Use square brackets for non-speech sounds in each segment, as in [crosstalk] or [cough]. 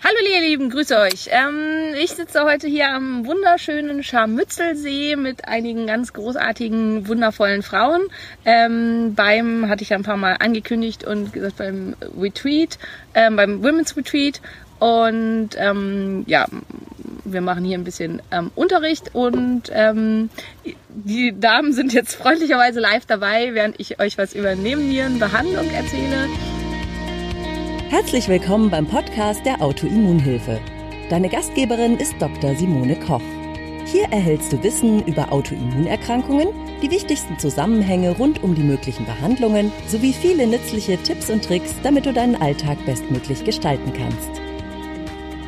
Hallo ihr Lieben, grüße euch. Ähm, ich sitze heute hier am wunderschönen Scharmützelsee mit einigen ganz großartigen, wundervollen Frauen. Ähm, beim, hatte ich ein paar Mal angekündigt und gesagt, beim Retreat, ähm, beim Women's Retreat. Und ähm, ja, wir machen hier ein bisschen ähm, Unterricht und ähm, die Damen sind jetzt freundlicherweise live dabei, während ich euch was über Nebennierenbehandlung erzähle. Herzlich willkommen beim Podcast der Autoimmunhilfe. Deine Gastgeberin ist Dr. Simone Koch. Hier erhältst du Wissen über Autoimmunerkrankungen, die wichtigsten Zusammenhänge rund um die möglichen Behandlungen sowie viele nützliche Tipps und Tricks, damit du deinen Alltag bestmöglich gestalten kannst.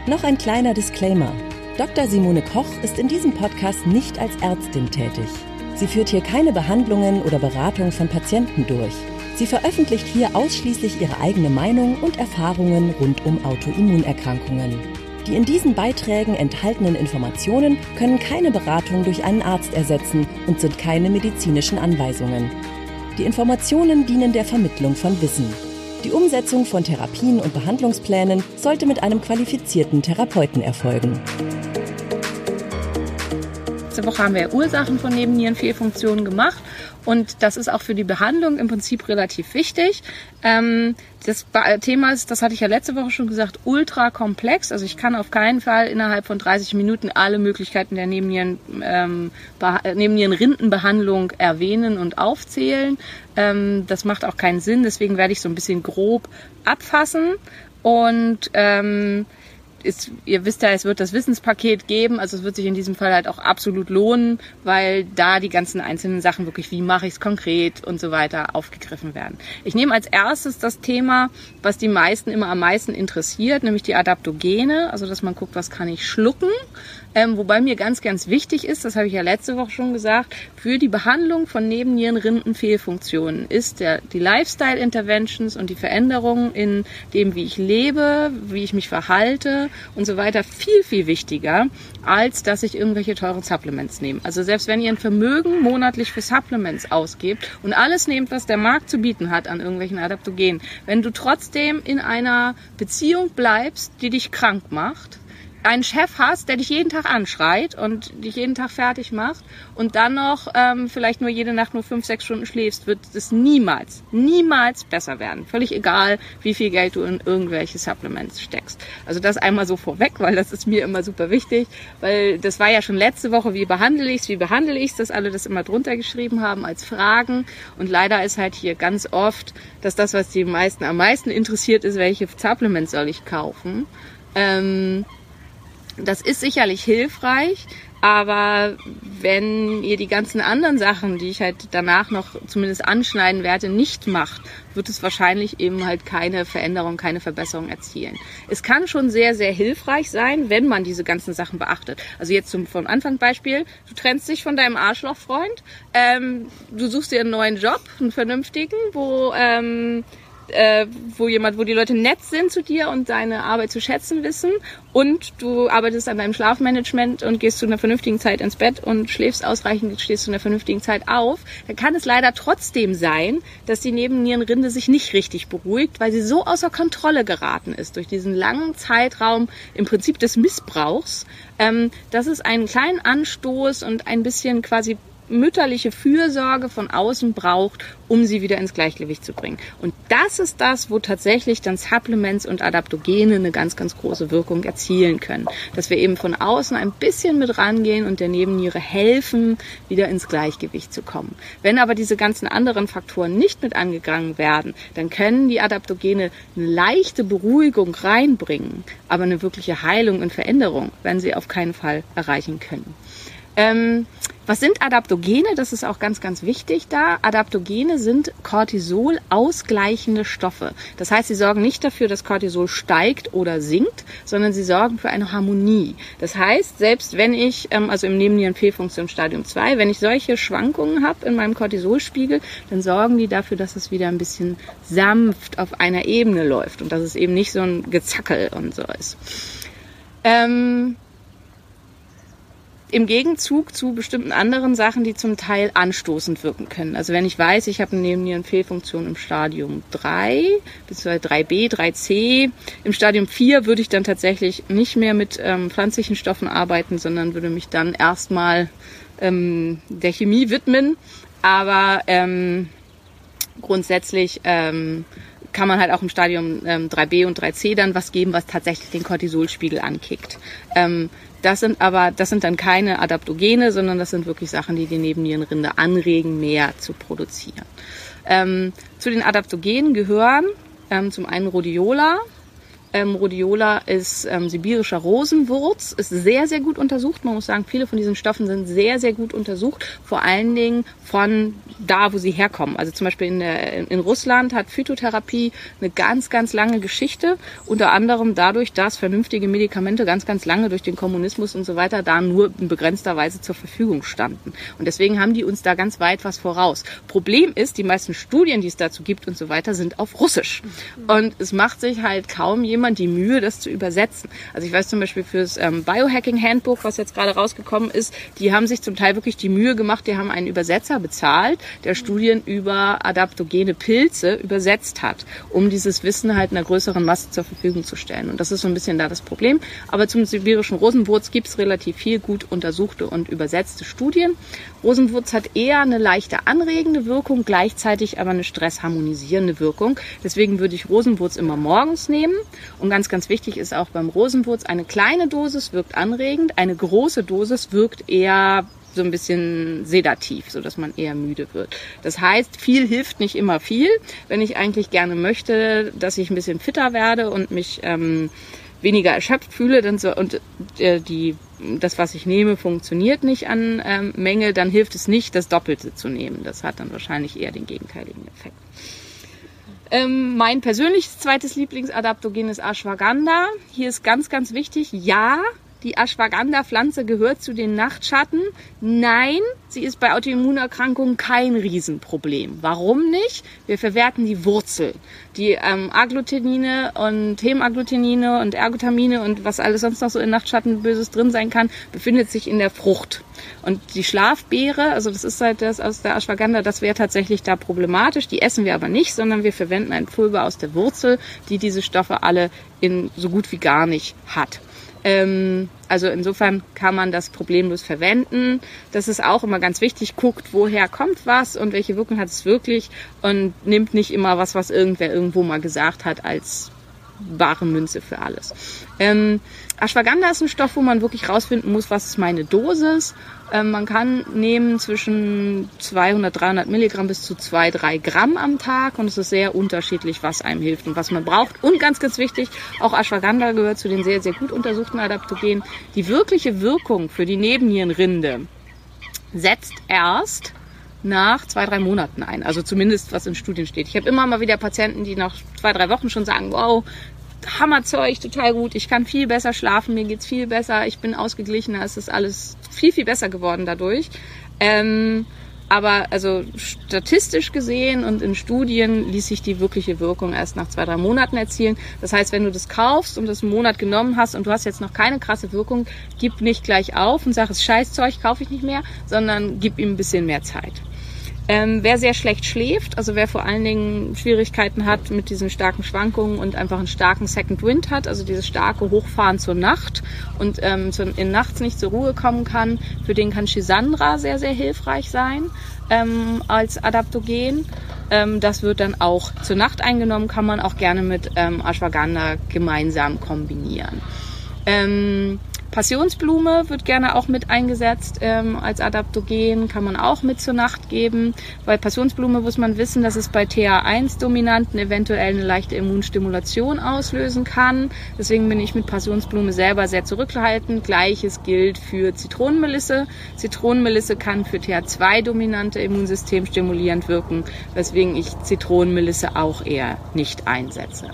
Noch ein kleiner Disclaimer. Dr. Simone Koch ist in diesem Podcast nicht als Ärztin tätig. Sie führt hier keine Behandlungen oder Beratung von Patienten durch. Sie veröffentlicht hier ausschließlich ihre eigene Meinung und Erfahrungen rund um Autoimmunerkrankungen. Die in diesen Beiträgen enthaltenen Informationen können keine Beratung durch einen Arzt ersetzen und sind keine medizinischen Anweisungen. Die Informationen dienen der Vermittlung von Wissen. Die Umsetzung von Therapien und Behandlungsplänen sollte mit einem qualifizierten Therapeuten erfolgen. Letzte Woche haben wir Ursachen von Nebennierenfehlfunktionen gemacht und das ist auch für die Behandlung im Prinzip relativ wichtig. Ähm, das Thema ist, das hatte ich ja letzte Woche schon gesagt, ultra komplex. Also ich kann auf keinen Fall innerhalb von 30 Minuten alle Möglichkeiten der Nebennieren, ähm, Nebennierenrindenbehandlung erwähnen und aufzählen. Ähm, das macht auch keinen Sinn. Deswegen werde ich so ein bisschen grob abfassen und ähm, ist, ihr wisst ja, es wird das Wissenspaket geben, also es wird sich in diesem Fall halt auch absolut lohnen, weil da die ganzen einzelnen Sachen wirklich, wie mache ich es konkret und so weiter aufgegriffen werden. Ich nehme als erstes das Thema, was die meisten immer am meisten interessiert, nämlich die Adaptogene, also dass man guckt, was kann ich schlucken ähm, wobei mir ganz, ganz wichtig ist, das habe ich ja letzte Woche schon gesagt, für die Behandlung von Nebennierenrindenfehlfunktionen ist der, die Lifestyle Interventions und die Veränderungen in dem, wie ich lebe, wie ich mich verhalte und so weiter viel, viel wichtiger, als dass ich irgendwelche teuren Supplements nehme. Also selbst wenn ihr ein Vermögen monatlich für Supplements ausgebt und alles nehmt, was der Markt zu bieten hat an irgendwelchen Adaptogenen, wenn du trotzdem in einer Beziehung bleibst, die dich krank macht, einen Chef hast, der dich jeden Tag anschreit und dich jeden Tag fertig macht und dann noch ähm, vielleicht nur jede Nacht nur fünf, sechs Stunden schläfst, wird es niemals, niemals besser werden. Völlig egal, wie viel Geld du in irgendwelche Supplements steckst. Also das einmal so vorweg, weil das ist mir immer super wichtig, weil das war ja schon letzte Woche, wie behandle ich's, wie behandle ich's, dass alle das immer drunter geschrieben haben als Fragen und leider ist halt hier ganz oft, dass das, was die meisten am meisten interessiert ist, welche Supplements soll ich kaufen. Ähm, das ist sicherlich hilfreich, aber wenn ihr die ganzen anderen Sachen, die ich halt danach noch zumindest anschneiden werde, nicht macht, wird es wahrscheinlich eben halt keine Veränderung, keine Verbesserung erzielen. Es kann schon sehr, sehr hilfreich sein, wenn man diese ganzen Sachen beachtet. Also jetzt zum vom Anfang Beispiel, du trennst dich von deinem Arschlochfreund, ähm, du suchst dir einen neuen Job, einen vernünftigen, wo ähm, äh, wo jemand, wo die Leute nett sind zu dir und deine Arbeit zu schätzen wissen. Und du arbeitest an deinem Schlafmanagement und gehst zu einer vernünftigen Zeit ins Bett und schläfst ausreichend, stehst zu einer vernünftigen Zeit auf, dann kann es leider trotzdem sein, dass die Nebennierenrinde sich nicht richtig beruhigt, weil sie so außer Kontrolle geraten ist durch diesen langen Zeitraum im Prinzip des Missbrauchs, ähm, dass es einen kleinen Anstoß und ein bisschen quasi mütterliche Fürsorge von außen braucht, um sie wieder ins Gleichgewicht zu bringen. Und das ist das, wo tatsächlich dann Supplements und Adaptogene eine ganz, ganz große Wirkung erzielen können. Dass wir eben von außen ein bisschen mit rangehen und der Nebenniere helfen, wieder ins Gleichgewicht zu kommen. Wenn aber diese ganzen anderen Faktoren nicht mit angegangen werden, dann können die Adaptogene eine leichte Beruhigung reinbringen, aber eine wirkliche Heilung und Veränderung werden sie auf keinen Fall erreichen können. Ähm, was sind Adaptogene? Das ist auch ganz, ganz wichtig da. Adaptogene sind Cortisol ausgleichende Stoffe. Das heißt, sie sorgen nicht dafür, dass Cortisol steigt oder sinkt, sondern sie sorgen für eine Harmonie. Das heißt, selbst wenn ich, ähm, also im Nebennierenfehlfunktion Stadium 2, wenn ich solche Schwankungen habe in meinem Cortisolspiegel, dann sorgen die dafür, dass es wieder ein bisschen sanft auf einer Ebene läuft und dass es eben nicht so ein Gezackel und so ist. Ähm, im Gegenzug zu bestimmten anderen Sachen, die zum Teil anstoßend wirken können. Also wenn ich weiß, ich habe eine Nebennierenfehlfunktion im Stadium 3 bzw. 3b, 3c, im Stadium 4 würde ich dann tatsächlich nicht mehr mit ähm, pflanzlichen Stoffen arbeiten, sondern würde mich dann erstmal ähm, der Chemie widmen. Aber ähm, grundsätzlich ähm, kann man halt auch im Stadium ähm, 3b und 3c dann was geben, was tatsächlich den Cortisolspiegel ankickt. Ähm, das sind aber, das sind dann keine Adaptogene, sondern das sind wirklich Sachen, die die Nebennierenrinde anregen, mehr zu produzieren. Ähm, zu den Adaptogenen gehören ähm, zum einen Rhodiola, ähm, Rhodiola ist ähm, sibirischer Rosenwurz, ist sehr, sehr gut untersucht. Man muss sagen, viele von diesen Stoffen sind sehr, sehr gut untersucht. Vor allen Dingen von da, wo sie herkommen. Also zum Beispiel in, der, in Russland hat Phytotherapie eine ganz, ganz lange Geschichte. Unter anderem dadurch, dass vernünftige Medikamente ganz, ganz lange durch den Kommunismus und so weiter da nur in begrenzter Weise zur Verfügung standen. Und deswegen haben die uns da ganz weit was voraus. Problem ist, die meisten Studien, die es dazu gibt und so weiter, sind auf Russisch. Und es macht sich halt kaum jemand jemand die Mühe, das zu übersetzen. Also ich weiß zum Beispiel fürs ähm, Biohacking Handbook, was jetzt gerade rausgekommen ist, die haben sich zum Teil wirklich die Mühe gemacht, die haben einen Übersetzer bezahlt, der Studien über adaptogene Pilze übersetzt hat, um dieses Wissen halt einer größeren Masse zur Verfügung zu stellen. Und das ist so ein bisschen da das Problem. Aber zum sibirischen Rosenwurz gibt es relativ viel gut untersuchte und übersetzte Studien. Rosenwurz hat eher eine leichte anregende Wirkung, gleichzeitig aber eine stressharmonisierende Wirkung. Deswegen würde ich Rosenwurz immer morgens nehmen und ganz, ganz wichtig ist auch beim Rosenwurz, eine kleine Dosis wirkt anregend, eine große Dosis wirkt eher so ein bisschen sedativ, so dass man eher müde wird. Das heißt, viel hilft nicht immer viel. Wenn ich eigentlich gerne möchte, dass ich ein bisschen fitter werde und mich ähm, weniger erschöpft fühle, dann so und äh, die das, was ich nehme, funktioniert nicht an ähm, Menge, dann hilft es nicht, das Doppelte zu nehmen. Das hat dann wahrscheinlich eher den gegenteiligen Effekt. Ähm, mein persönliches zweites Lieblingsadaptogen ist Ashwagandha. Hier ist ganz, ganz wichtig, ja, die Ashwagandha-Pflanze gehört zu den Nachtschatten. Nein, sie ist bei Autoimmunerkrankungen kein Riesenproblem. Warum nicht? Wir verwerten die Wurzel. Die ähm, Agglutinine und Hemagglutinine und Ergotamine und was alles sonst noch so in Nachtschatten Böses drin sein kann, befindet sich in der Frucht. Und die Schlafbeere, also das ist halt das aus der Ashwagandha, das wäre tatsächlich da problematisch. Die essen wir aber nicht, sondern wir verwenden ein Pulver aus der Wurzel, die diese Stoffe alle in so gut wie gar nicht hat. Ähm, also insofern kann man das problemlos verwenden. Das ist auch immer ganz wichtig. Guckt, woher kommt was und welche Wirkung hat es wirklich und nimmt nicht immer was, was irgendwer irgendwo mal gesagt hat als wahre Münze für alles. Ähm, Ashwagandha ist ein Stoff, wo man wirklich rausfinden muss, was ist meine Dosis. Ähm, man kann nehmen zwischen 200, 300 Milligramm bis zu 2, 3 Gramm am Tag und es ist sehr unterschiedlich, was einem hilft und was man braucht. Und ganz, ganz wichtig, auch Ashwagandha gehört zu den sehr, sehr gut untersuchten Adaptogenen. Die wirkliche Wirkung für die Nebennierenrinde setzt erst nach zwei, drei Monaten ein. Also zumindest, was in Studien steht. Ich habe immer mal wieder Patienten, die nach zwei, drei Wochen schon sagen, wow, Hammerzeug, total gut, ich kann viel besser schlafen, mir geht's viel besser, ich bin ausgeglichener, es ist alles viel, viel besser geworden dadurch. Ähm, aber also statistisch gesehen und in Studien ließ sich die wirkliche Wirkung erst nach zwei, drei Monaten erzielen. Das heißt, wenn du das kaufst und das einen Monat genommen hast und du hast jetzt noch keine krasse Wirkung, gib nicht gleich auf und sag, es Scheißzeug, kaufe ich nicht mehr, sondern gib ihm ein bisschen mehr Zeit. Ähm, wer sehr schlecht schläft, also wer vor allen Dingen Schwierigkeiten hat mit diesen starken Schwankungen und einfach einen starken Second Wind hat, also dieses starke Hochfahren zur Nacht und ähm, zu, in nachts nicht zur Ruhe kommen kann, für den kann Shisandra sehr, sehr hilfreich sein ähm, als Adaptogen. Ähm, das wird dann auch zur Nacht eingenommen, kann man auch gerne mit ähm, Ashwagandha gemeinsam kombinieren. Passionsblume wird gerne auch mit eingesetzt ähm, als Adaptogen, kann man auch mit zur Nacht geben. Bei Passionsblume muss man wissen, dass es bei TA1-Dominanten eventuell eine leichte Immunstimulation auslösen kann. Deswegen bin ich mit Passionsblume selber sehr zurückhaltend. Gleiches gilt für Zitronenmelisse. Zitronenmelisse kann für TA2-dominante Immunsystem stimulierend wirken, weswegen ich Zitronenmelisse auch eher nicht einsetze.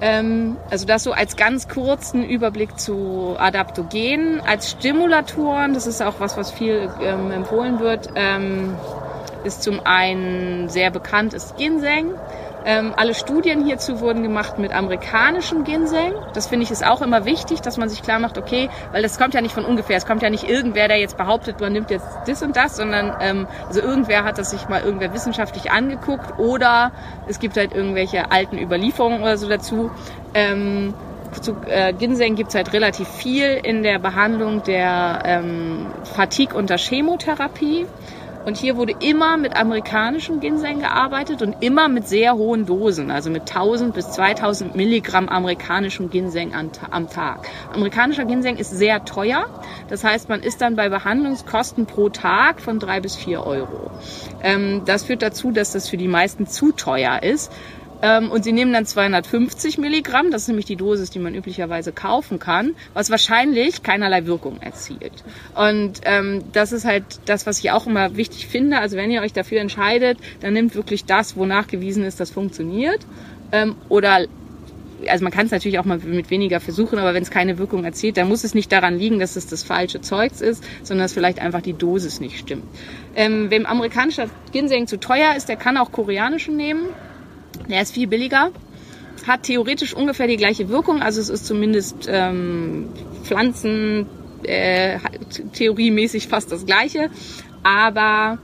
Ähm, also das so als ganz kurzen Überblick zu Adaptogenen. Als Stimulatoren, das ist auch was, was viel ähm, empfohlen wird, ähm, ist zum einen sehr bekannt ist Ginseng. Ähm, alle Studien hierzu wurden gemacht mit amerikanischem Ginseng. Das finde ich ist auch immer wichtig, dass man sich klar macht, okay, weil das kommt ja nicht von ungefähr. Es kommt ja nicht irgendwer, der jetzt behauptet, man nimmt jetzt das und das, sondern ähm, also irgendwer hat das sich mal irgendwer wissenschaftlich angeguckt oder es gibt halt irgendwelche alten Überlieferungen oder so dazu. Ähm, zu äh, Ginseng gibt es halt relativ viel in der Behandlung der ähm, Fatigue unter Chemotherapie. Und hier wurde immer mit amerikanischem Ginseng gearbeitet und immer mit sehr hohen Dosen, also mit 1000 bis 2000 Milligramm amerikanischem Ginseng am Tag. Amerikanischer Ginseng ist sehr teuer. Das heißt, man ist dann bei Behandlungskosten pro Tag von drei bis vier Euro. Ähm, das führt dazu, dass das für die meisten zu teuer ist. Ähm, und sie nehmen dann 250 Milligramm, das ist nämlich die Dosis, die man üblicherweise kaufen kann, was wahrscheinlich keinerlei Wirkung erzielt. Und ähm, das ist halt das, was ich auch immer wichtig finde. Also wenn ihr euch dafür entscheidet, dann nimmt wirklich das, wo nachgewiesen ist, das funktioniert. Ähm, oder also man kann es natürlich auch mal mit weniger versuchen, aber wenn es keine Wirkung erzielt, dann muss es nicht daran liegen, dass es das falsche Zeugs ist, sondern dass vielleicht einfach die Dosis nicht stimmt. Ähm, wem amerikanischer Ginseng zu teuer ist, der kann auch koreanischen nehmen. Der ist viel billiger, hat theoretisch ungefähr die gleiche Wirkung, also es ist zumindest ähm, Pflanzen äh, theoriemäßig fast das gleiche, aber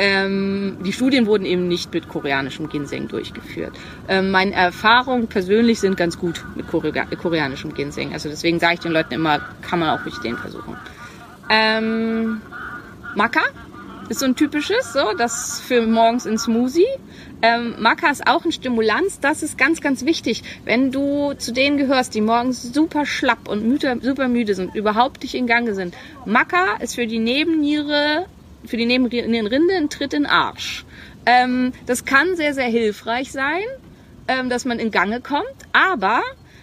ähm, die Studien wurden eben nicht mit koreanischem Ginseng durchgeführt. Ähm, meine Erfahrungen persönlich sind ganz gut mit Korea koreanischem Ginseng. Also deswegen sage ich den Leuten immer, kann man auch ruhig den versuchen. Ähm, Maca ist so ein typisches, so das für morgens in Smoothie. Ähm, Maca ist auch ein Stimulanz. Das ist ganz, ganz wichtig. Wenn du zu denen gehörst, die morgens super schlapp und müde, super müde sind, überhaupt nicht in Gange sind. Maca ist für die Nebenniere, für die Nebennierenrinde ein Tritt in den Arsch. Ähm, das kann sehr, sehr hilfreich sein, ähm, dass man in Gange kommt. Aber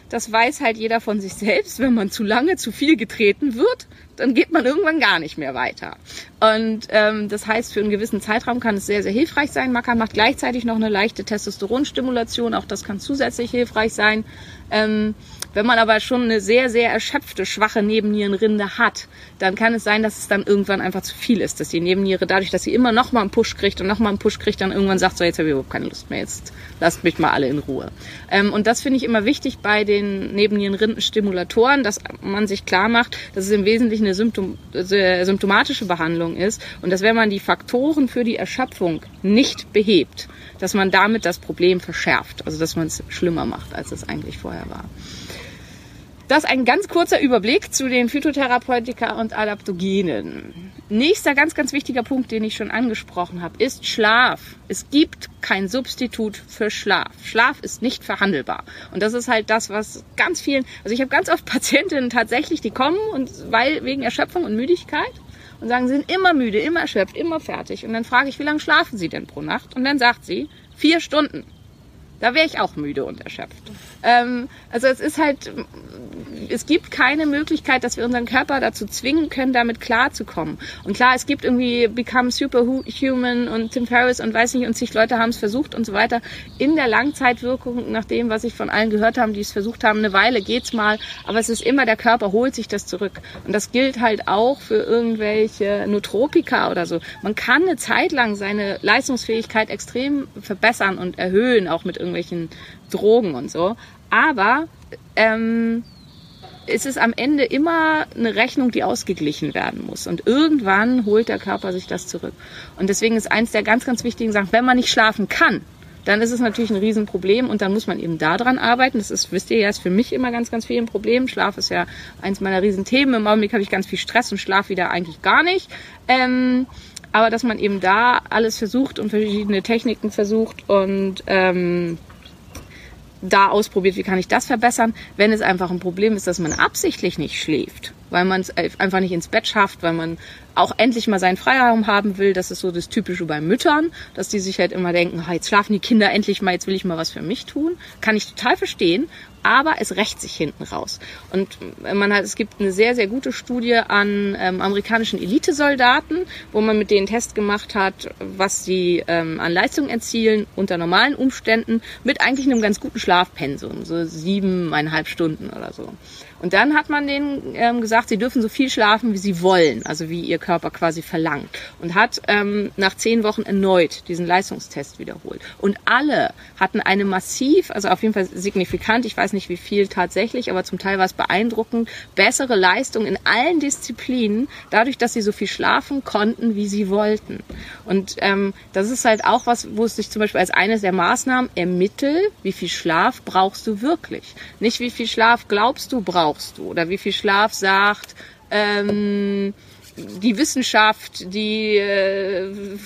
das weiß halt jeder von sich selbst. Wenn man zu lange zu viel getreten wird, dann geht man irgendwann gar nicht mehr weiter. Und ähm, das heißt, für einen gewissen Zeitraum kann es sehr, sehr hilfreich sein. Maca macht gleichzeitig noch eine leichte Testosteronstimulation. Auch das kann zusätzlich hilfreich sein. Ähm, wenn man aber schon eine sehr, sehr erschöpfte, schwache Nebennierenrinde hat, dann kann es sein, dass es dann irgendwann einfach zu viel ist, dass die Nebenniere dadurch, dass sie immer noch mal einen Push kriegt und noch mal einen Push kriegt, dann irgendwann sagt, so jetzt habe ich überhaupt keine Lust mehr, jetzt lasst mich mal alle in Ruhe. Ähm, und das finde ich immer wichtig bei den Nebennierenrindenstimulatoren, dass man sich klar macht, dass es im Wesentlichen eine Symptom äh, symptomatische Behandlung ist und dass wenn man die Faktoren für die Erschöpfung nicht behebt, dass man damit das Problem verschärft, also dass man es schlimmer macht, als es eigentlich vorher war. Das ist ein ganz kurzer Überblick zu den Phytotherapeutika und Adaptogenen. Nächster ganz, ganz wichtiger Punkt, den ich schon angesprochen habe, ist Schlaf. Es gibt kein Substitut für Schlaf. Schlaf ist nicht verhandelbar. Und das ist halt das, was ganz vielen, also ich habe ganz oft [laughs] Patientinnen tatsächlich, die kommen und weil wegen Erschöpfung und Müdigkeit und sagen, sie sind immer müde, immer erschöpft, immer fertig. Und dann frage ich, wie lange schlafen sie denn pro Nacht? Und dann sagt sie, vier Stunden. Da wäre ich auch müde und erschöpft. Ähm, also es ist halt, es gibt keine Möglichkeit, dass wir unseren Körper dazu zwingen können, damit klarzukommen. Und klar, es gibt irgendwie Become Superhuman und Tim Ferriss und weiß nicht, und zig Leute haben es versucht und so weiter. In der Langzeitwirkung, nach dem, was ich von allen gehört habe, die es versucht haben, eine Weile geht's mal, aber es ist immer, der Körper holt sich das zurück. Und das gilt halt auch für irgendwelche Notropika oder so. Man kann eine Zeit lang seine Leistungsfähigkeit extrem verbessern und erhöhen, auch mit irgendwelchen Drogen und so. Aber ähm, es ist am Ende immer eine Rechnung, die ausgeglichen werden muss. Und irgendwann holt der Körper sich das zurück. Und deswegen ist eins der ganz, ganz wichtigen Sachen, wenn man nicht schlafen kann, dann ist es natürlich ein Riesenproblem und dann muss man eben daran arbeiten. Das ist, wisst ihr ja, ist für mich immer ganz, ganz viel ein Problem. Schlaf ist ja eins meiner Riesenthemen. Im Augenblick habe ich ganz viel Stress und schlaf wieder eigentlich gar nicht. Ähm, aber dass man eben da alles versucht und verschiedene Techniken versucht und ähm, da ausprobiert, wie kann ich das verbessern, wenn es einfach ein Problem ist, dass man absichtlich nicht schläft, weil man es einfach nicht ins Bett schafft, weil man auch endlich mal seinen Freiraum haben will. Das ist so das Typische bei Müttern, dass die sich halt immer denken, jetzt schlafen die Kinder endlich mal, jetzt will ich mal was für mich tun. Kann ich total verstehen. Aber es rächt sich hinten raus. Und man hat, es gibt eine sehr, sehr gute Studie an ähm, amerikanischen Elitesoldaten, wo man mit denen Test gemacht hat, was sie ähm, an Leistung erzielen unter normalen Umständen mit eigentlich einem ganz guten Schlafpensum, so siebeneinhalb Stunden oder so. Und dann hat man denen ähm, gesagt, sie dürfen so viel schlafen, wie sie wollen, also wie ihr Körper quasi verlangt. Und hat ähm, nach zehn Wochen erneut diesen Leistungstest wiederholt. Und alle hatten eine massiv, also auf jeden Fall signifikant, ich weiß nicht wie viel tatsächlich, aber zum Teil war es beeindruckend, bessere Leistung in allen Disziplinen, dadurch, dass sie so viel schlafen konnten, wie sie wollten. Und ähm, das ist halt auch was, wo es sich zum Beispiel als eines der Maßnahmen ermittelt, wie viel Schlaf brauchst du wirklich. Nicht wie viel Schlaf glaubst du brauchst du oder wie viel Schlaf sagt ähm, die Wissenschaft, die äh,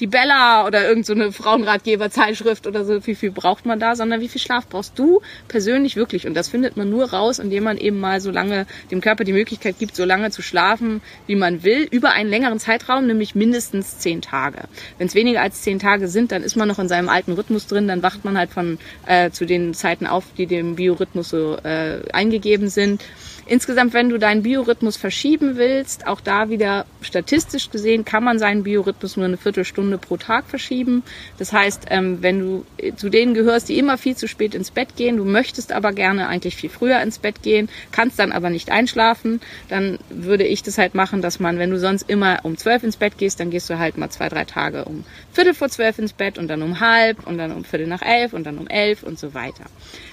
die Bella oder irgendeine so Frauenratgeberzeitschrift oder so, wie viel braucht man da, sondern wie viel Schlaf brauchst du persönlich wirklich. Und das findet man nur raus, indem man eben mal so lange dem Körper die Möglichkeit gibt, so lange zu schlafen, wie man will, über einen längeren Zeitraum, nämlich mindestens zehn Tage. Wenn es weniger als zehn Tage sind, dann ist man noch in seinem alten Rhythmus drin, dann wacht man halt von äh, zu den Zeiten auf, die dem Biorhythmus so äh, eingegeben sind. Insgesamt, wenn du deinen Biorhythmus verschieben willst, auch da wieder statistisch gesehen, kann man seinen Biorhythmus nur eine Viertelstunde pro Tag verschieben. Das heißt, ähm, wenn du zu denen gehörst, die immer viel zu spät ins Bett gehen, du möchtest aber gerne eigentlich viel früher ins Bett gehen, kannst dann aber nicht einschlafen, dann würde ich das halt machen, dass man, wenn du sonst immer um zwölf ins Bett gehst, dann gehst du halt mal zwei, drei Tage um Viertel vor zwölf ins Bett und dann um halb und dann um Viertel nach elf und dann um elf und so weiter.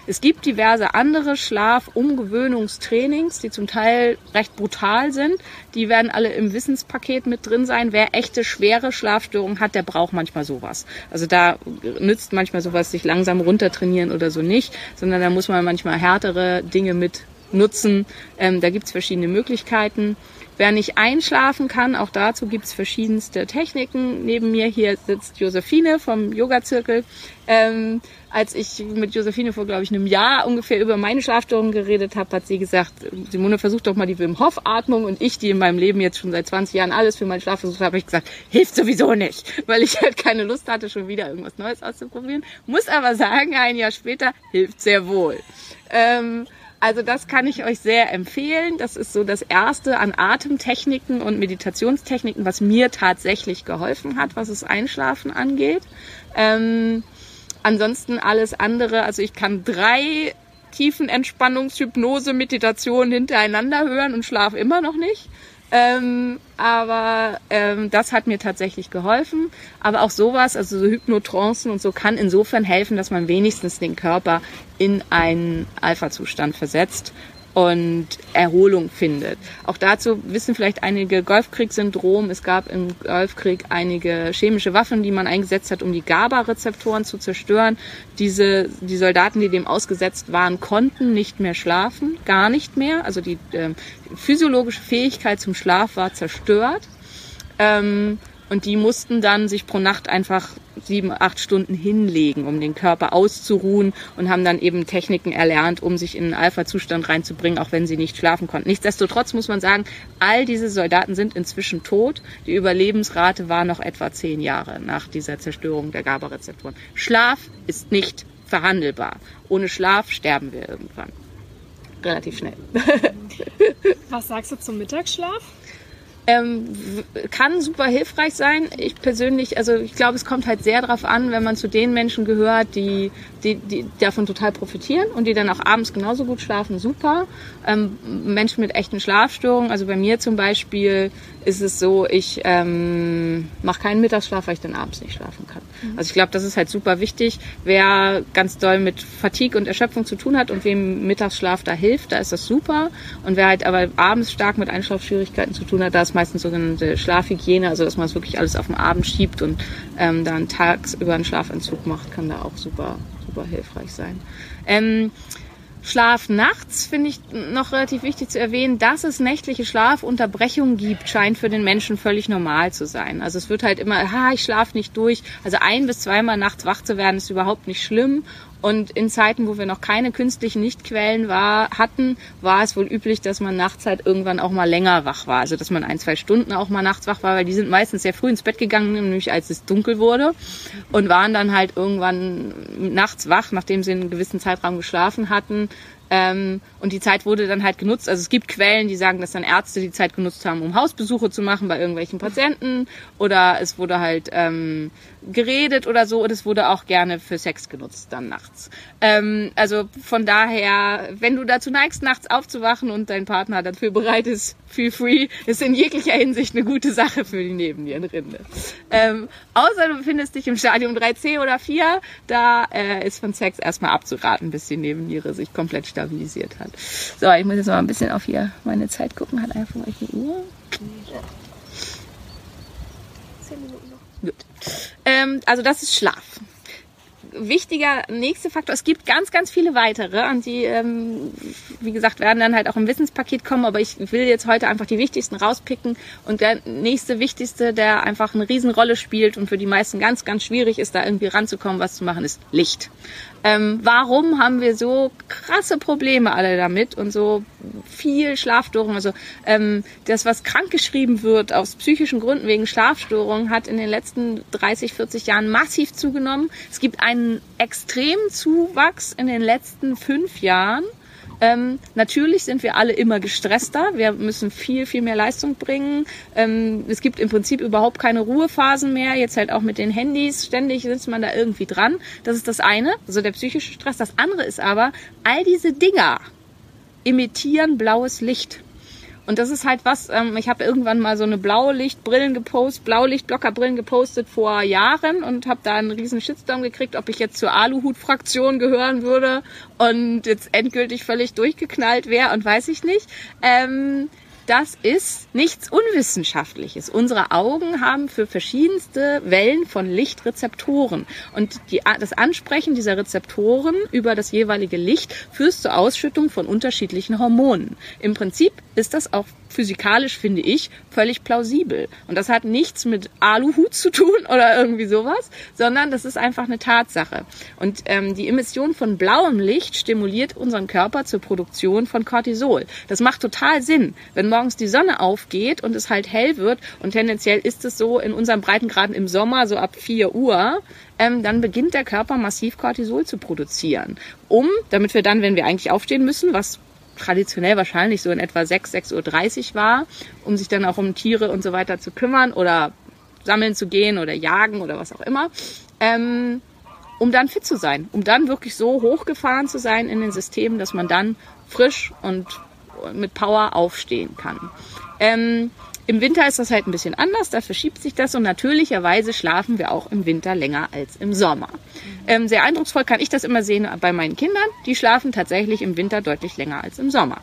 Es gibt diverse andere Schlafumgewöhnungstrainings, die zum Teil recht brutal sind. Die werden alle im Wissenspaket mit drin sein. Wer echte schwere Schlafstörungen hat, der braucht manchmal sowas. Also da nützt manchmal sowas sich langsam runtertrainieren oder so nicht, sondern da muss man manchmal härtere Dinge mit nutzen. Ähm, da gibt's verschiedene Möglichkeiten. Wer nicht einschlafen kann, auch dazu gibt's verschiedenste Techniken. Neben mir hier sitzt Josephine vom Yoga-Zirkel. Ähm, als ich mit Josephine vor, glaube ich, einem Jahr ungefähr über meine Schlafstörungen geredet habe, hat sie gesagt, Simone, versuch doch mal die Wim Hof Atmung und ich, die in meinem Leben jetzt schon seit 20 Jahren alles für meinen Schlaf versucht habe, habe ich gesagt, hilft sowieso nicht, [laughs] weil ich halt keine Lust hatte, schon wieder irgendwas Neues auszuprobieren. Muss aber sagen, ein Jahr später hilft sehr wohl. Ähm, also das kann ich euch sehr empfehlen. Das ist so das erste an Atemtechniken und Meditationstechniken, was mir tatsächlich geholfen hat, was das Einschlafen angeht. Ähm, ansonsten alles andere, also ich kann drei Tiefenentspannungshypnose Meditationen hintereinander hören und schlafe immer noch nicht. Ähm, aber ähm, das hat mir tatsächlich geholfen. Aber auch sowas, also so Hypnotrancen und so, kann insofern helfen, dass man wenigstens den Körper in einen Alpha-Zustand versetzt und Erholung findet. Auch dazu wissen vielleicht einige Golfkrieg-Syndrom. Es gab im Golfkrieg einige chemische Waffen, die man eingesetzt hat, um die GABA-Rezeptoren zu zerstören. Diese, die Soldaten, die dem ausgesetzt waren, konnten nicht mehr schlafen, gar nicht mehr. Also die äh, physiologische Fähigkeit zum Schlaf war zerstört. Ähm, und die mussten dann sich pro Nacht einfach sieben, acht Stunden hinlegen, um den Körper auszuruhen und haben dann eben Techniken erlernt, um sich in einen Alpha-Zustand reinzubringen, auch wenn sie nicht schlafen konnten. Nichtsdestotrotz muss man sagen, all diese Soldaten sind inzwischen tot. Die Überlebensrate war noch etwa zehn Jahre nach dieser Zerstörung der GABA-Rezeptoren. Schlaf ist nicht verhandelbar. Ohne Schlaf sterben wir irgendwann. Relativ schnell. Was sagst du zum Mittagsschlaf? Ähm, kann super hilfreich sein. Ich persönlich, also ich glaube, es kommt halt sehr darauf an, wenn man zu den Menschen gehört, die, die, die davon total profitieren und die dann auch abends genauso gut schlafen, super. Ähm, Menschen mit echten Schlafstörungen, also bei mir zum Beispiel ist es so, ich ähm, mache keinen Mittagsschlaf, weil ich dann abends nicht schlafen kann. Mhm. Also ich glaube, das ist halt super wichtig. Wer ganz doll mit Fatigue und Erschöpfung zu tun hat und wem Mittagsschlaf da hilft, da ist das super. Und wer halt aber abends stark mit Einschlafschwierigkeiten zu tun hat, da ist meistens sogenannte Schlafhygiene, also dass man es wirklich alles auf den Abend schiebt und ähm, dann tagsüber einen Schlafentzug macht, kann da auch super, super hilfreich sein. Ähm, Schlaf nachts finde ich noch relativ wichtig zu erwähnen, dass es nächtliche Schlafunterbrechungen gibt, scheint für den Menschen völlig normal zu sein. Also es wird halt immer, ha, ich schlafe nicht durch. Also ein bis zweimal nachts wach zu werden ist überhaupt nicht schlimm Und in Zeiten, wo wir noch keine künstlichen Lichtquellen war, hatten, war es wohl üblich, dass man nachts halt irgendwann auch mal länger wach war. Also dass man ein, zwei Stunden auch mal nachts wach war, weil die sind meistens sehr früh ins Bett gegangen, nämlich als es dunkel wurde und waren dann halt irgendwann nachts wach, nachdem sie einen gewissen Zeitraum geschlafen hatten, ähm, und die Zeit wurde dann halt genutzt. Also es gibt Quellen, die sagen, dass dann Ärzte die Zeit genutzt haben, um Hausbesuche zu machen bei irgendwelchen Patienten. Oder es wurde halt ähm, geredet oder so. Und es wurde auch gerne für Sex genutzt dann nachts. Ähm, also von daher, wenn du dazu neigst, nachts aufzuwachen und dein Partner dafür bereit ist, feel free, ist in jeglicher Hinsicht eine gute Sache für die Nebennierenrinde. Ähm, außer du befindest dich im Stadium 3c oder 4, da äh, ist von Sex erstmal abzuraten, bis die Nebenniere sich komplett stabilisiert hat. So, ich muss jetzt mal ein bisschen auf hier meine Zeit gucken. Hat einfach euch eine Uhr? Zehn Minuten noch. Gut. Ähm, also das ist Schlaf wichtiger nächste Faktor. Es gibt ganz, ganz viele weitere und die, ähm, wie gesagt, werden dann halt auch im Wissenspaket kommen, aber ich will jetzt heute einfach die wichtigsten rauspicken und der nächste wichtigste, der einfach eine Riesenrolle spielt und für die meisten ganz, ganz schwierig ist, da irgendwie ranzukommen, was zu machen, ist Licht. Ähm, warum haben wir so krasse Probleme alle damit und so viel Schlafstörungen? Also ähm, das, was krankgeschrieben wird aus psychischen Gründen wegen Schlafstörungen, hat in den letzten 30, 40 Jahren massiv zugenommen. Es gibt einen extremen Zuwachs in den letzten fünf Jahren ähm, natürlich sind wir alle immer gestresster. Wir müssen viel, viel mehr Leistung bringen. Ähm, es gibt im Prinzip überhaupt keine Ruhephasen mehr. Jetzt halt auch mit den Handys. Ständig sitzt man da irgendwie dran. Das ist das eine, also der psychische Stress. Das andere ist aber, all diese Dinger emittieren blaues Licht. Und das ist halt was, ähm, ich habe irgendwann mal so eine Blaulichtbrillen gepostet, Blaulichtblockerbrillen gepostet vor Jahren und habe da einen riesen Shitstorm gekriegt, ob ich jetzt zur Aluhut-Fraktion gehören würde und jetzt endgültig völlig durchgeknallt wäre und weiß ich nicht. Ähm, das ist nichts Unwissenschaftliches. Unsere Augen haben für verschiedenste Wellen von Licht Rezeptoren. Und die, das Ansprechen dieser Rezeptoren über das jeweilige Licht führt zur Ausschüttung von unterschiedlichen Hormonen. Im Prinzip ist das auch physikalisch, finde ich, völlig plausibel. Und das hat nichts mit Aluhut zu tun [laughs] oder irgendwie sowas, sondern das ist einfach eine Tatsache. Und ähm, die Emission von blauem Licht stimuliert unseren Körper zur Produktion von Cortisol. Das macht total Sinn. Wenn morgens die Sonne aufgeht und es halt hell wird und tendenziell ist es so in unserem Breitengraden im Sommer so ab 4 Uhr, ähm, dann beginnt der Körper massiv Cortisol zu produzieren, um, damit wir dann, wenn wir eigentlich aufstehen müssen, was traditionell wahrscheinlich so in etwa 6, 6.30 Uhr war, um sich dann auch um Tiere und so weiter zu kümmern oder sammeln zu gehen oder jagen oder was auch immer, ähm, um dann fit zu sein, um dann wirklich so hochgefahren zu sein in den Systemen, dass man dann frisch und mit Power aufstehen kann. Ähm, im Winter ist das halt ein bisschen anders, da verschiebt sich das und natürlicherweise schlafen wir auch im Winter länger als im Sommer. Ähm, sehr eindrucksvoll kann ich das immer sehen bei meinen Kindern. Die schlafen tatsächlich im Winter deutlich länger als im Sommer.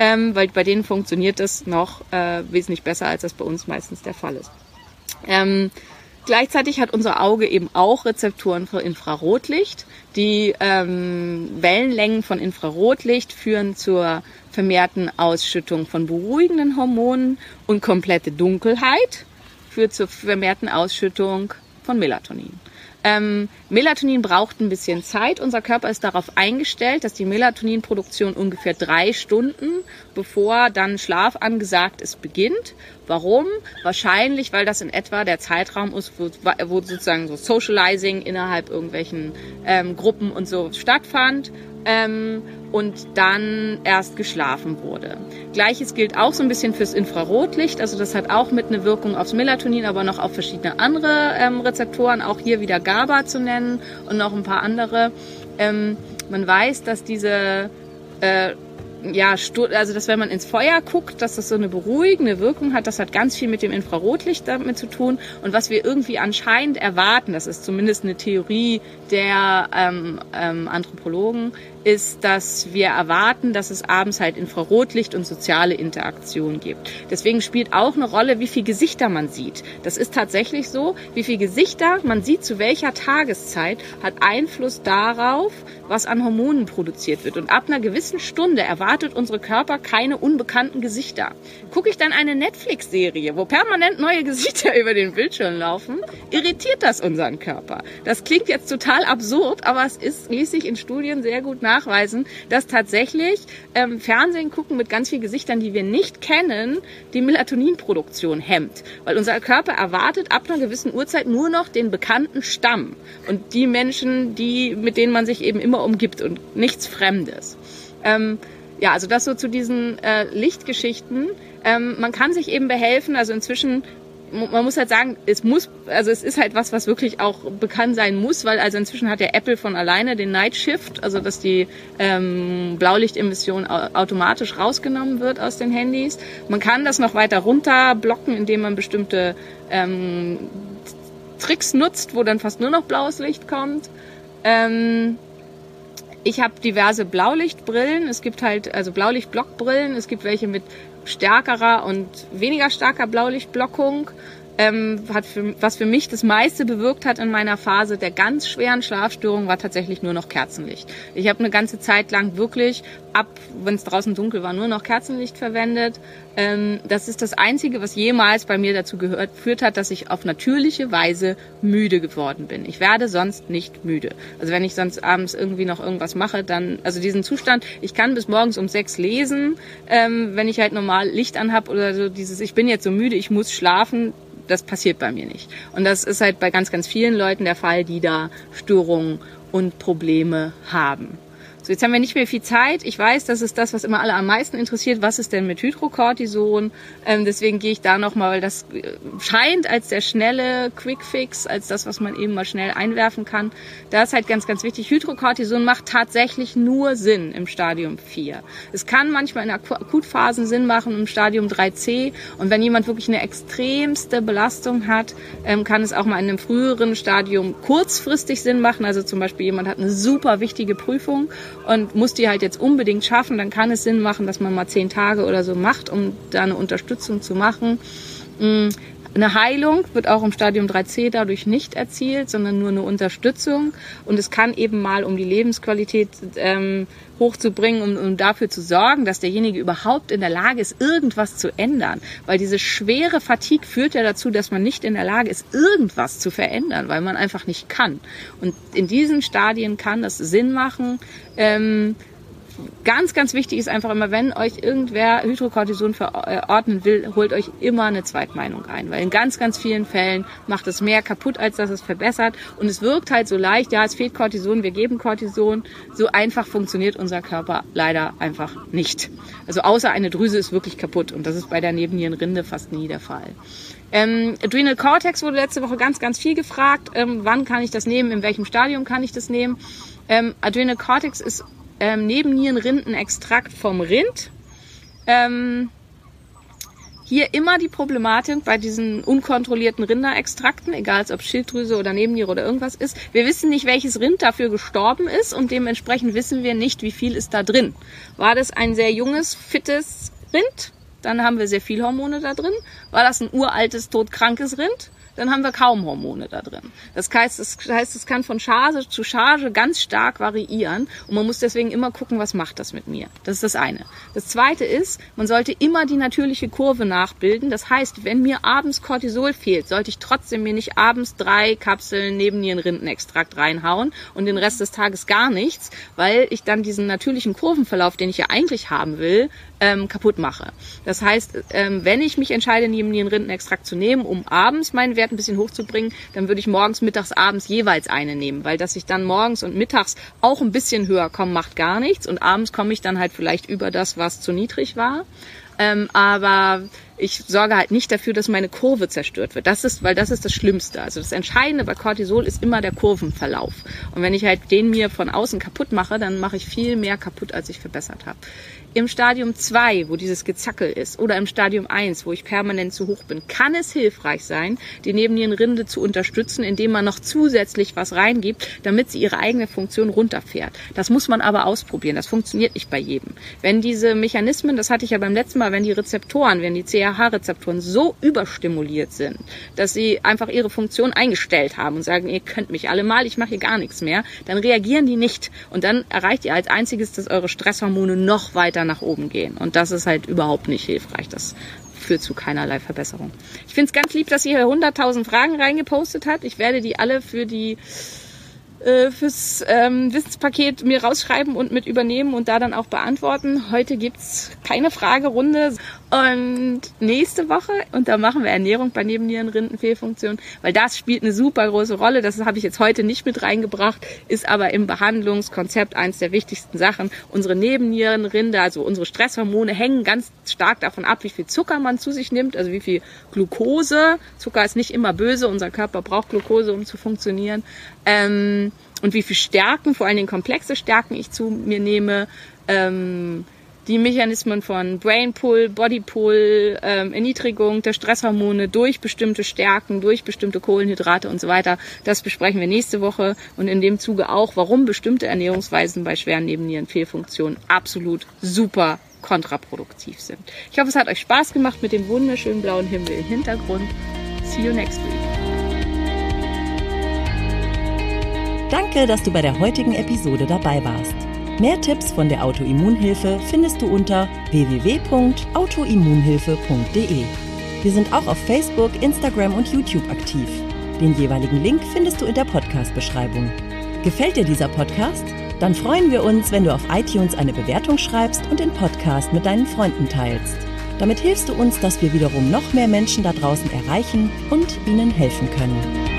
Ähm, weil bei denen funktioniert das noch äh, wesentlich besser, als das bei uns meistens der Fall ist. Ähm, Gleichzeitig hat unser Auge eben auch Rezeptoren für Infrarotlicht. Die ähm, Wellenlängen von Infrarotlicht führen zur vermehrten Ausschüttung von beruhigenden Hormonen und komplette Dunkelheit führt zur vermehrten Ausschüttung von Melatonin. Ähm, Melatonin braucht ein bisschen Zeit. Unser Körper ist darauf eingestellt, dass die Melatoninproduktion ungefähr drei Stunden, bevor dann Schlaf angesagt ist, beginnt. Warum? Wahrscheinlich, weil das in etwa der Zeitraum ist, wo, wo sozusagen so Socializing innerhalb irgendwelchen ähm, Gruppen und so stattfand. Ähm, und dann erst geschlafen wurde. Gleiches gilt auch so ein bisschen fürs Infrarotlicht, also das hat auch mit einer Wirkung aufs Melatonin, aber noch auf verschiedene andere ähm, Rezeptoren, auch hier wieder GABA zu nennen und noch ein paar andere. Ähm, man weiß, dass diese äh, ja, also dass wenn man ins Feuer guckt, dass das so eine beruhigende Wirkung hat, das hat ganz viel mit dem Infrarotlicht damit zu tun. Und was wir irgendwie anscheinend erwarten, das ist zumindest eine Theorie der ähm, ähm, Anthropologen, ist, dass wir erwarten, dass es abends halt Infrarotlicht und soziale Interaktion gibt. Deswegen spielt auch eine Rolle, wie viel Gesichter man sieht. Das ist tatsächlich so, wie viel Gesichter man sieht zu welcher Tageszeit hat Einfluss darauf, was an Hormonen produziert wird. Und ab einer gewissen Stunde erwartet unsere Körper keine unbekannten Gesichter. Gucke ich dann eine Netflix-Serie, wo permanent neue Gesichter [laughs] über den Bildschirm laufen, irritiert das unseren Körper. Das klingt jetzt total absurd, aber es ist, sich in Studien sehr gut nachweisen, dass tatsächlich ähm, Fernsehen gucken mit ganz vielen Gesichtern, die wir nicht kennen, die Melatoninproduktion hemmt. Weil unser Körper erwartet ab einer gewissen Uhrzeit nur noch den bekannten Stamm. Und die Menschen, die, mit denen man sich eben immer umgibt und nichts Fremdes. Ähm, ja, also das so zu diesen äh, Lichtgeschichten. Ähm, man kann sich eben behelfen. Also inzwischen, man muss halt sagen, es muss, also es ist halt was, was wirklich auch bekannt sein muss, weil also inzwischen hat der Apple von alleine den Night Shift, also dass die ähm, Blaulichtemission automatisch rausgenommen wird aus den Handys. Man kann das noch weiter runter blocken, indem man bestimmte ähm, Tricks nutzt, wo dann fast nur noch blaues Licht kommt. Ähm, ich habe diverse Blaulichtbrillen. Es gibt halt also Blaulichtblockbrillen. Es gibt welche mit stärkerer und weniger starker Blaulichtblockung ähm, hat für, was für mich das meiste bewirkt hat in meiner Phase der ganz schweren Schlafstörung, war tatsächlich nur noch Kerzenlicht. Ich habe eine ganze Zeit lang wirklich, ab wenn es draußen dunkel war, nur noch Kerzenlicht verwendet. Ähm, das ist das Einzige, was jemals bei mir dazu gehört, führt hat, dass ich auf natürliche Weise müde geworden bin. Ich werde sonst nicht müde. Also wenn ich sonst abends irgendwie noch irgendwas mache, dann, also diesen Zustand, ich kann bis morgens um sechs lesen, ähm, wenn ich halt normal Licht anhab oder so dieses, ich bin jetzt so müde, ich muss schlafen, das passiert bei mir nicht. Und das ist halt bei ganz, ganz vielen Leuten der Fall, die da Störungen und Probleme haben. So, jetzt haben wir nicht mehr viel Zeit. Ich weiß, das ist das, was immer alle am meisten interessiert. Was ist denn mit Hydrocortison? Ähm, deswegen gehe ich da nochmal, weil das äh, scheint als der schnelle Quick-Fix, als das, was man eben mal schnell einwerfen kann. Da ist halt ganz, ganz wichtig. Hydrocortison macht tatsächlich nur Sinn im Stadium 4. Es kann manchmal in Akutphasen Sinn machen im Stadium 3c. Und wenn jemand wirklich eine extremste Belastung hat, ähm, kann es auch mal in einem früheren Stadium kurzfristig Sinn machen. Also zum Beispiel jemand hat eine super wichtige Prüfung und muss die halt jetzt unbedingt schaffen, dann kann es Sinn machen, dass man mal zehn Tage oder so macht, um da eine Unterstützung zu machen. Eine Heilung wird auch im Stadium 3c dadurch nicht erzielt, sondern nur eine Unterstützung. Und es kann eben mal, um die Lebensqualität ähm, hochzubringen, um, um dafür zu sorgen, dass derjenige überhaupt in der Lage ist, irgendwas zu ändern. Weil diese schwere Fatigue führt ja dazu, dass man nicht in der Lage ist, irgendwas zu verändern, weil man einfach nicht kann. Und in diesen Stadien kann das Sinn machen, ähm, ganz, ganz wichtig ist einfach immer, wenn euch irgendwer Hydrocortison verordnen will, holt euch immer eine Zweitmeinung ein. Weil in ganz, ganz vielen Fällen macht es mehr kaputt, als dass es verbessert. Und es wirkt halt so leicht, ja, es fehlt Cortison, wir geben Cortison. So einfach funktioniert unser Körper leider einfach nicht. Also außer eine Drüse ist wirklich kaputt. Und das ist bei der Nebennierenrinde fast nie der Fall. Ähm, Adrenal Cortex wurde letzte Woche ganz, ganz viel gefragt. Ähm, wann kann ich das nehmen? In welchem Stadium kann ich das nehmen? Ähm, Adrenal Cortex ist ähm, Nebennierenrindenextrakt vom Rind. Ähm, hier immer die Problematik bei diesen unkontrollierten Rinderextrakten, egal ob Schilddrüse oder Nebenniere oder irgendwas ist. Wir wissen nicht, welches Rind dafür gestorben ist und dementsprechend wissen wir nicht, wie viel ist da drin. War das ein sehr junges, fittes Rind? Dann haben wir sehr viel Hormone da drin. War das ein uraltes, todkrankes Rind? Dann haben wir kaum Hormone da drin. Das heißt, das heißt, es kann von Charge zu Charge ganz stark variieren und man muss deswegen immer gucken, was macht das mit mir. Das ist das eine. Das zweite ist, man sollte immer die natürliche Kurve nachbilden. Das heißt, wenn mir abends Cortisol fehlt, sollte ich trotzdem mir nicht abends drei Kapseln Nebennierenrindenextrakt reinhauen und den Rest des Tages gar nichts, weil ich dann diesen natürlichen Kurvenverlauf, den ich ja eigentlich haben will, ähm, kaputt mache. Das heißt, ähm, wenn ich mich entscheide, Nebennierenrindenextrakt zu nehmen, um abends meinen Wert ein bisschen hochzubringen, dann würde ich morgens, mittags, abends jeweils eine nehmen, weil dass ich dann morgens und mittags auch ein bisschen höher komme, macht gar nichts und abends komme ich dann halt vielleicht über das, was zu niedrig war. Ähm, aber ich sorge halt nicht dafür, dass meine Kurve zerstört wird. Das ist, weil das ist das Schlimmste. Also das Entscheidende bei Cortisol ist immer der Kurvenverlauf. Und wenn ich halt den mir von außen kaputt mache, dann mache ich viel mehr kaputt, als ich verbessert habe. Im Stadium 2, wo dieses Gezackel ist, oder im Stadium 1, wo ich permanent zu hoch bin, kann es hilfreich sein, die Nebennierenrinde zu unterstützen, indem man noch zusätzlich was reingibt, damit sie ihre eigene Funktion runterfährt. Das muss man aber ausprobieren. Das funktioniert nicht bei jedem. Wenn diese Mechanismen, das hatte ich ja beim letzten Mal, wenn die Rezeptoren, wenn die CRH-Rezeptoren so überstimuliert sind, dass sie einfach ihre Funktion eingestellt haben und sagen, ihr könnt mich alle mal, ich mache hier gar nichts mehr, dann reagieren die nicht. Und dann erreicht ihr als einziges, dass eure Stresshormone noch weiter nach oben gehen. Und das ist halt überhaupt nicht hilfreich. Das führt zu keinerlei Verbesserung. Ich finde es ganz lieb, dass ihr hier 100.000 Fragen reingepostet habt. Ich werde die alle für die äh, fürs ähm, Wissenspaket mir rausschreiben und mit übernehmen und da dann auch beantworten. Heute gibt's keine Fragerunde und nächste Woche, und da machen wir Ernährung bei Nebennierenrindenfehlfunktion, weil das spielt eine super große Rolle. Das habe ich jetzt heute nicht mit reingebracht, ist aber im Behandlungskonzept eins der wichtigsten Sachen. Unsere Nebennierenrinde, also unsere Stresshormone, hängen ganz stark davon ab, wie viel Zucker man zu sich nimmt, also wie viel Glucose. Zucker ist nicht immer böse, unser Körper braucht Glucose, um zu funktionieren. Ähm, und wie viel Stärken, vor allen Dingen komplexe Stärken ich zu mir nehme. Ähm, die Mechanismen von Brain Pull, Body Pull, ähm, Erniedrigung der Stresshormone durch bestimmte Stärken, durch bestimmte Kohlenhydrate und so weiter. Das besprechen wir nächste Woche und in dem Zuge auch, warum bestimmte Ernährungsweisen bei schweren Nebennierenfehlfunktionen absolut super kontraproduktiv sind. Ich hoffe, es hat euch Spaß gemacht mit dem wunderschönen blauen Himmel im Hintergrund. See you next week. Danke, dass du bei der heutigen Episode dabei warst. Mehr Tipps von der Autoimmunhilfe findest du unter www.autoimmunhilfe.de. Wir sind auch auf Facebook, Instagram und YouTube aktiv. Den jeweiligen Link findest du in der Podcast-Beschreibung. Gefällt dir dieser Podcast? Dann freuen wir uns, wenn du auf iTunes eine Bewertung schreibst und den Podcast mit deinen Freunden teilst. Damit hilfst du uns, dass wir wiederum noch mehr Menschen da draußen erreichen und ihnen helfen können.